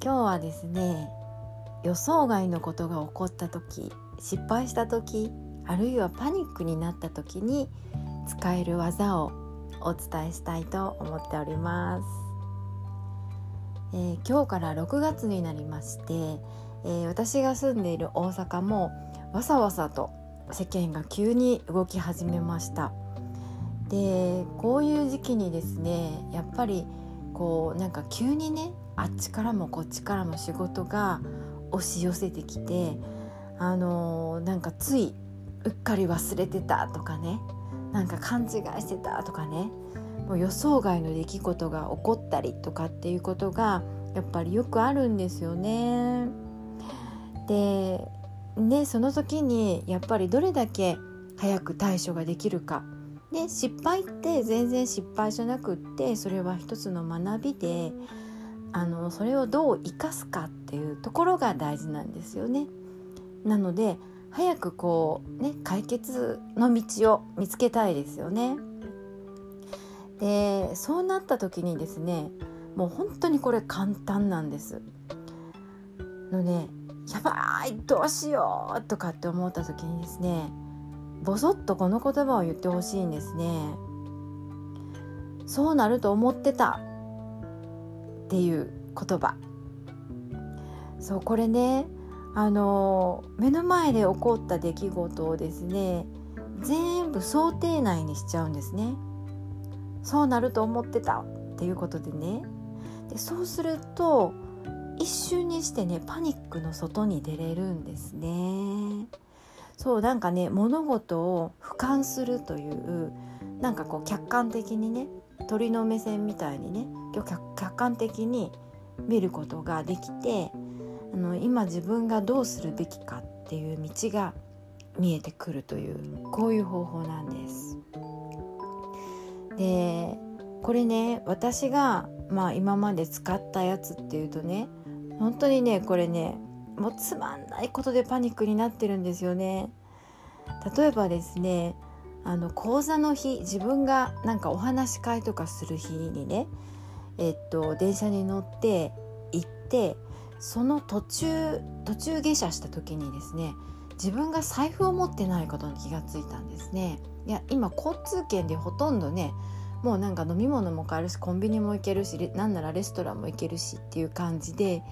今日はですね予想外のことが起こった時失敗した時あるいはパニックになった時に使える技をお伝えしたいと思っております、えー、今日から6月になりまして、えー、私が住んでいる大阪もわさわさと世間が急に動き始めました。でこういう時期にですねやっぱりこうなんか急にねあっちからもこっちからも仕事が押し寄せてきてあのー、なんかついうっかり忘れてたとかねなんか勘違いしてたとかねもう予想外の出来事が起こったりとかっていうことがやっぱりよくあるんですよね。でねその時にやっぱりどれだけ早く対処ができるか。で失敗って全然失敗じゃなくってそれは一つの学びであのそれをどう生かすかっていうところが大事なんですよね。なので早くこうね解決の道を見つけたいですよね。でそうなった時にですねもう本当にこれ簡単なんです。のねやばいどうしようとかって思った時にですねボソッとこの言葉を言ってほしいんですね。そうなると思ってたっていう言葉。そうこれねあの目の前で起こった出来事をですね全部想定内にしちゃうんですね。そうなると思ってたっていうことでね。でそうすると一瞬にしてねパニックの外に出れるんですね。そうなんかね物事を俯瞰するというなんかこう客観的にね鳥の目線みたいにね客観的に見ることができてあの今自分がどうするべきかっていう道が見えてくるというこういう方法なんです。でこれね私が、まあ、今まで使ったやつっていうとね本当にねこれねもうつまんないことでパニックになってるんですよね。例えばですねあの講座の日自分がなんかお話し会とかする日にねえっと電車に乗って行ってその途中途中下車した時にですね自分が財布を持ってないことに気がついたんですね。いや今交通圏でほとんどねもうなんか飲み物も買えるしコンビニも行けるしなんならレストランも行けるしっていう感じで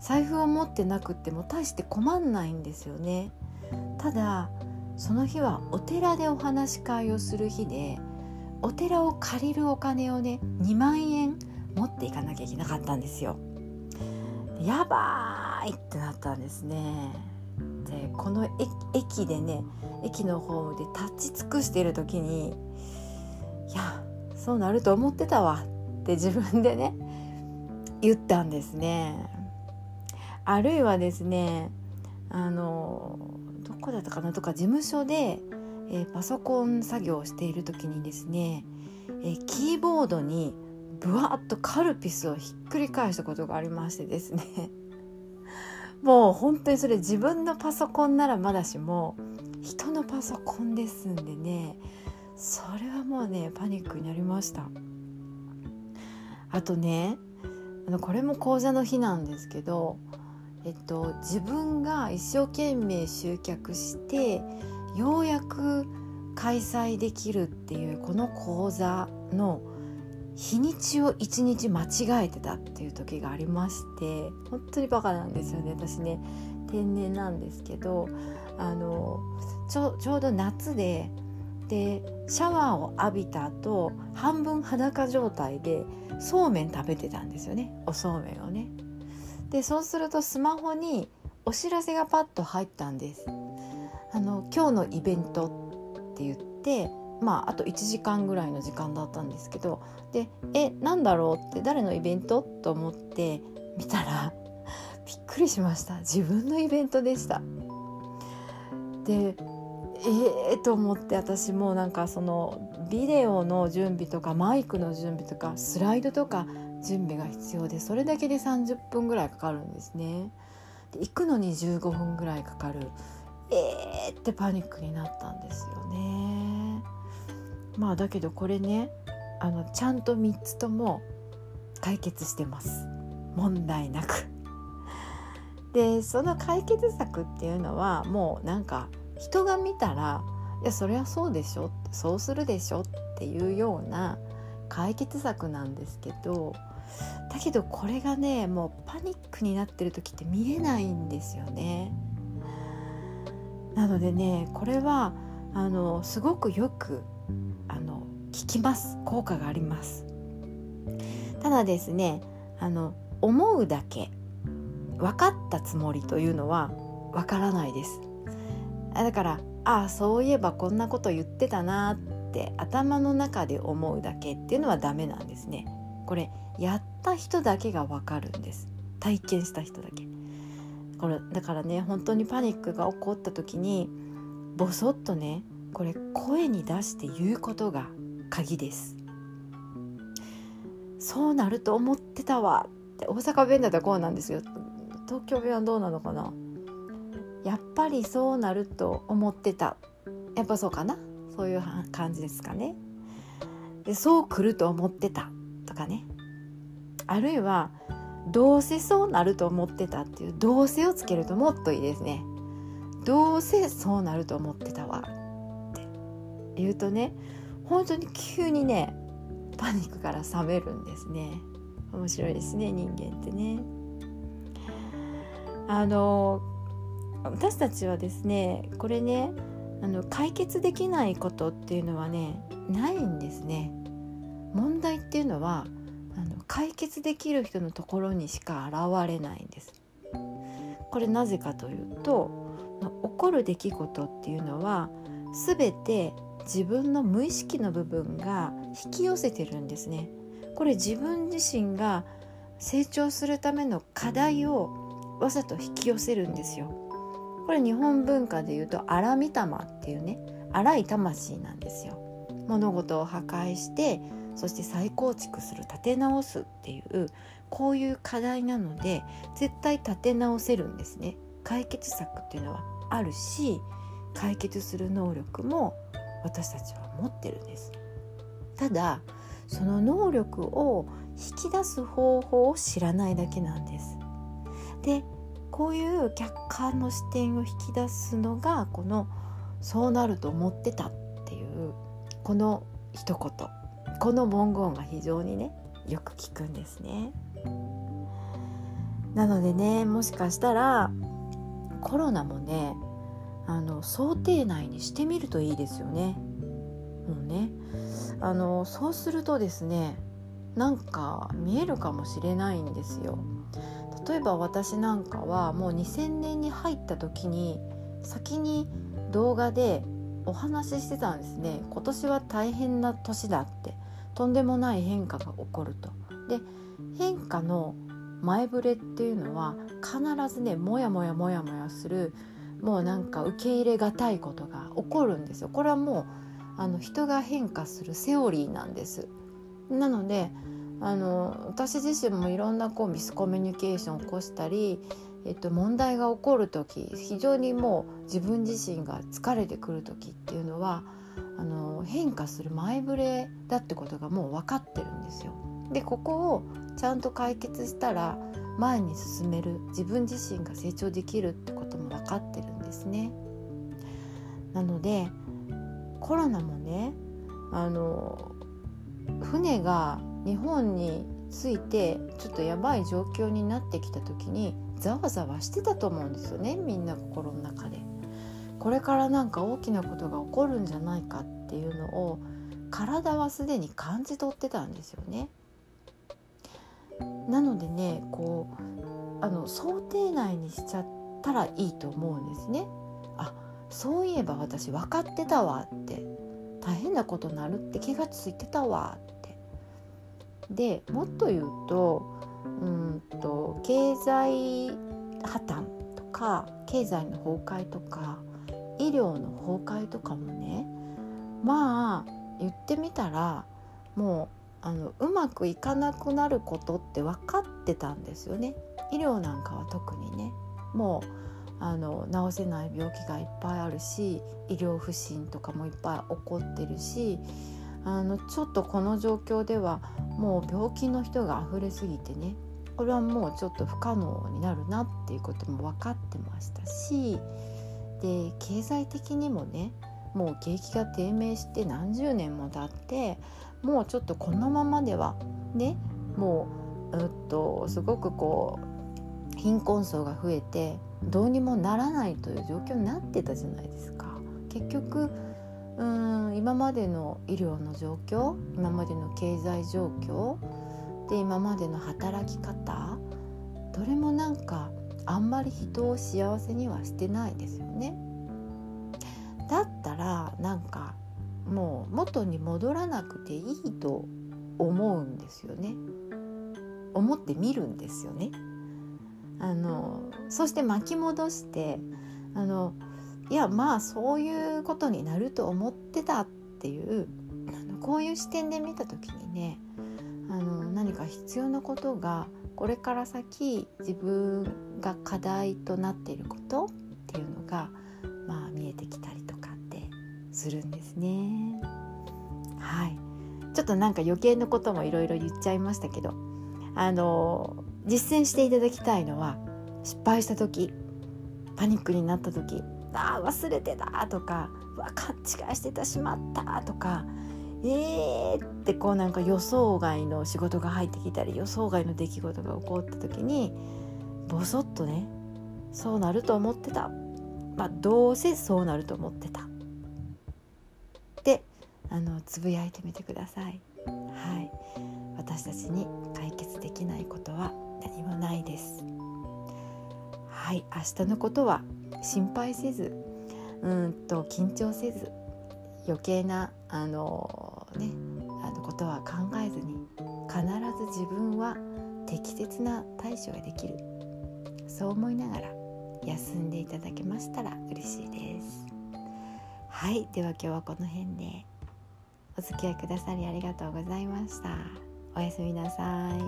財布を持ってなくても大して困んないんですよね。ただその日はお寺でお話し会をする日でお寺を借りるお金をね2万円持っていかなきゃいけなかったんですよ。やばいってなったんですね。でこの駅でね駅のホームで立ち尽くしている時にいやそうなると思ってたわって自分でね言ったんですね。あるいはですねあのどこだったかな？とか事務所で、えー、パソコン作業をしている時にですね、えー、キーボードにぶわっとカルピスをひっくり返したことがありましてですね。もう本当にそれ自分のパソコンならまだしも人のパソコンですんでね。それはもうねパニックになりました。あとねあのこれも講座の日なんですけどえっと自分が一生懸命集客してようやく開催できるっていうこの講座の日にちを1日間違えてたっていう時がありまして本当にバカなんですよね私ね天然なんですけどあのちょちょうど夏ででシャワーを浴びた後半分裸状態でそうめん食べてたんですよねおそうめんをね。でそうするとスマホにお知らせがパッと入ったんです。あの今日のイベントって言ってまああと1時間ぐらいの時間だったんですけどでえなんだろう？って誰のイベント？と思って見たら びっくりしました。自分のイベントでした。でええー、と思って私もなんかそのビデオの準備とかマイクの準備とかスライドとか準備が必要でそれだけで30分ぐらいかかるんですね。で行くのに15分ぐらいかかる。えーってパニックになったんですよね。まあだけどこれねあのちゃんと3つとも解決してます問題なく でその解決策っていうのはもうなんか人が見たら「いやそれはそうでしょ」そうするでしょっていうような解決策なんですけどだけどこれがねもうパニックになってる時って見えないんですよね。なのでねこれはあのすごくよく効きます。効果があります。ただですねあの思うだけ分かったつもりというのは分からないです。だからああそういえばこんなこと言ってたなって頭の中で思うだけっていうのはダメなんですね。これやった人だけが分かるんです。体験した人だけ。これだからね本当にパニックが起こった時にボソッとねこれ声に出して言うことが鍵です。そうなると思ってたわ。って大阪弁だったらこうなんですよ。東京弁はどうなのかな。やっぱりそうなると思ってた。やっぱそうかな。そういう感じですかね。でそう来ると思ってたとかね。あるいはどうせそうなると思ってたっていうどうせをつけるともっといいですね。どうせそうなると思ってたわって言うとね本当に急にねパニックから覚めるんですね。面白いですね人間ってね。あの私たちはですねこれねあの解決できないことっていうのはねないんですね。問題っていうのはあの解決できる人のところにしか現れないんです。これなぜかというと起こる出来事っていうのは全て自分の無意識の部分が引き寄せてるんですね。これ自分自身が成長するための課題をわざと引き寄せるんですよ。これ日本文化で言うと荒御霊っていうね荒い魂なんですよ。物事を破壊してそして再構築する立て直すっていうこういう課題なので絶対立て直せるんですね。解決策っていうのはあるし解決する能力も私たちは持ってるんです。ただその能力を引き出す方法を知らないだけなんです。でこういう客観の視点を引き出すのがこの「そうなると思ってた」っていうこの一言。この文言が非常にねよく聞くんですね。なのでねもしかしたらコロナもねあの想定内にしてみるといいですよね。もうねあのそうするとですねなんか見えるかもしれないんですよ。例えば私なんかはもう2000年に入った時に先に動画でお話ししてたんですね今年は大変な年だってとんでもない変化が起こると。で変化の前触れっていうのは必ずねモヤモヤモヤモヤするもうなんか受け入れがたいことが起こるんですよ。これはもうあの人が変化するセオリーなんです。なのであの私自身もいろんなこうミスコミュニケーションを起こしたり、えっと、問題が起こる時非常にもう自分自身が疲れてくる時っていうのはあの変化する前触れだってことがもう分かってるんですよ。でここをちゃんと解決したら前に進める自分自身が成長できるってことも分かってるんですね。なのでコロナもねあの船が日本についてちょっとやばい状況になってきた時にざわざわしてたと思うんですよねみんな心の中で。これからなんか大きなことが起こるんじゃないかっていうのを体はすでに感じ取ってたんですよね。なのでねこうあの想定内にしちゃったらいいと思うんですね。あそういえば私分かってたわって大変なことになるって気がついてたわってでもっと言うとうんと経済破綻とか経済の崩壊とか医療の崩壊とかもねまあ言ってみたらもうあのうまくいかなくなることって分かってたんですよね。医療なんかは特にねもうあの治せない病気がいっぱいあるし医療不振とかもいっぱい起こってるしあのちょっとこの状況ではもう病気の人が溢れすぎてねこれはもうちょっと不可能になるなっていうことも分かってましたしで経済的にもねもう景気が低迷して何十年も経ってもうちょっとこのままではねもううっとすごくこう貧困層が増えてどうにもならないという状況になってたじゃないですか。結局うん今までの医療の状況今までの経済状況で今までの働き方どれもなんかあんまり人を幸せにはしてないですよね。だったらなんかもう元に戻らなくていいと思うんですよね。思ってみるんですよね。あのそして巻き戻してあのいやまあそういうことになると思ってたっていうあのこういう視点で見た時にねあの何か必要なことがこれから先自分が課題となっていることっていうのが、まあ、見えてきたりするんですね。はい。ちょっとなんか余計なこともいろいろ言っちゃいましたけどあの実践していただきたいのは失敗した時パニックになった時ああ忘れてたとかわ勘違いしてたしまったとかえーってこうなんか予想外の仕事が入ってきたり予想外の出来事が起こった時にボソッとねそうなると思ってた。まあどうせそうなると思ってた。であのつぶやいてみてください。はい。私たちに解決できないことは何もないです。はい。明日のことは心配せずうんと緊張せず余計なあの、ね、あのことは考えずに必ず自分は適切な対処ができる。そう思いながら休んでいただけましたら嬉しいです。はいでは今日はこの辺で。お付き合いくださりありがとうございました。おやすみなさい。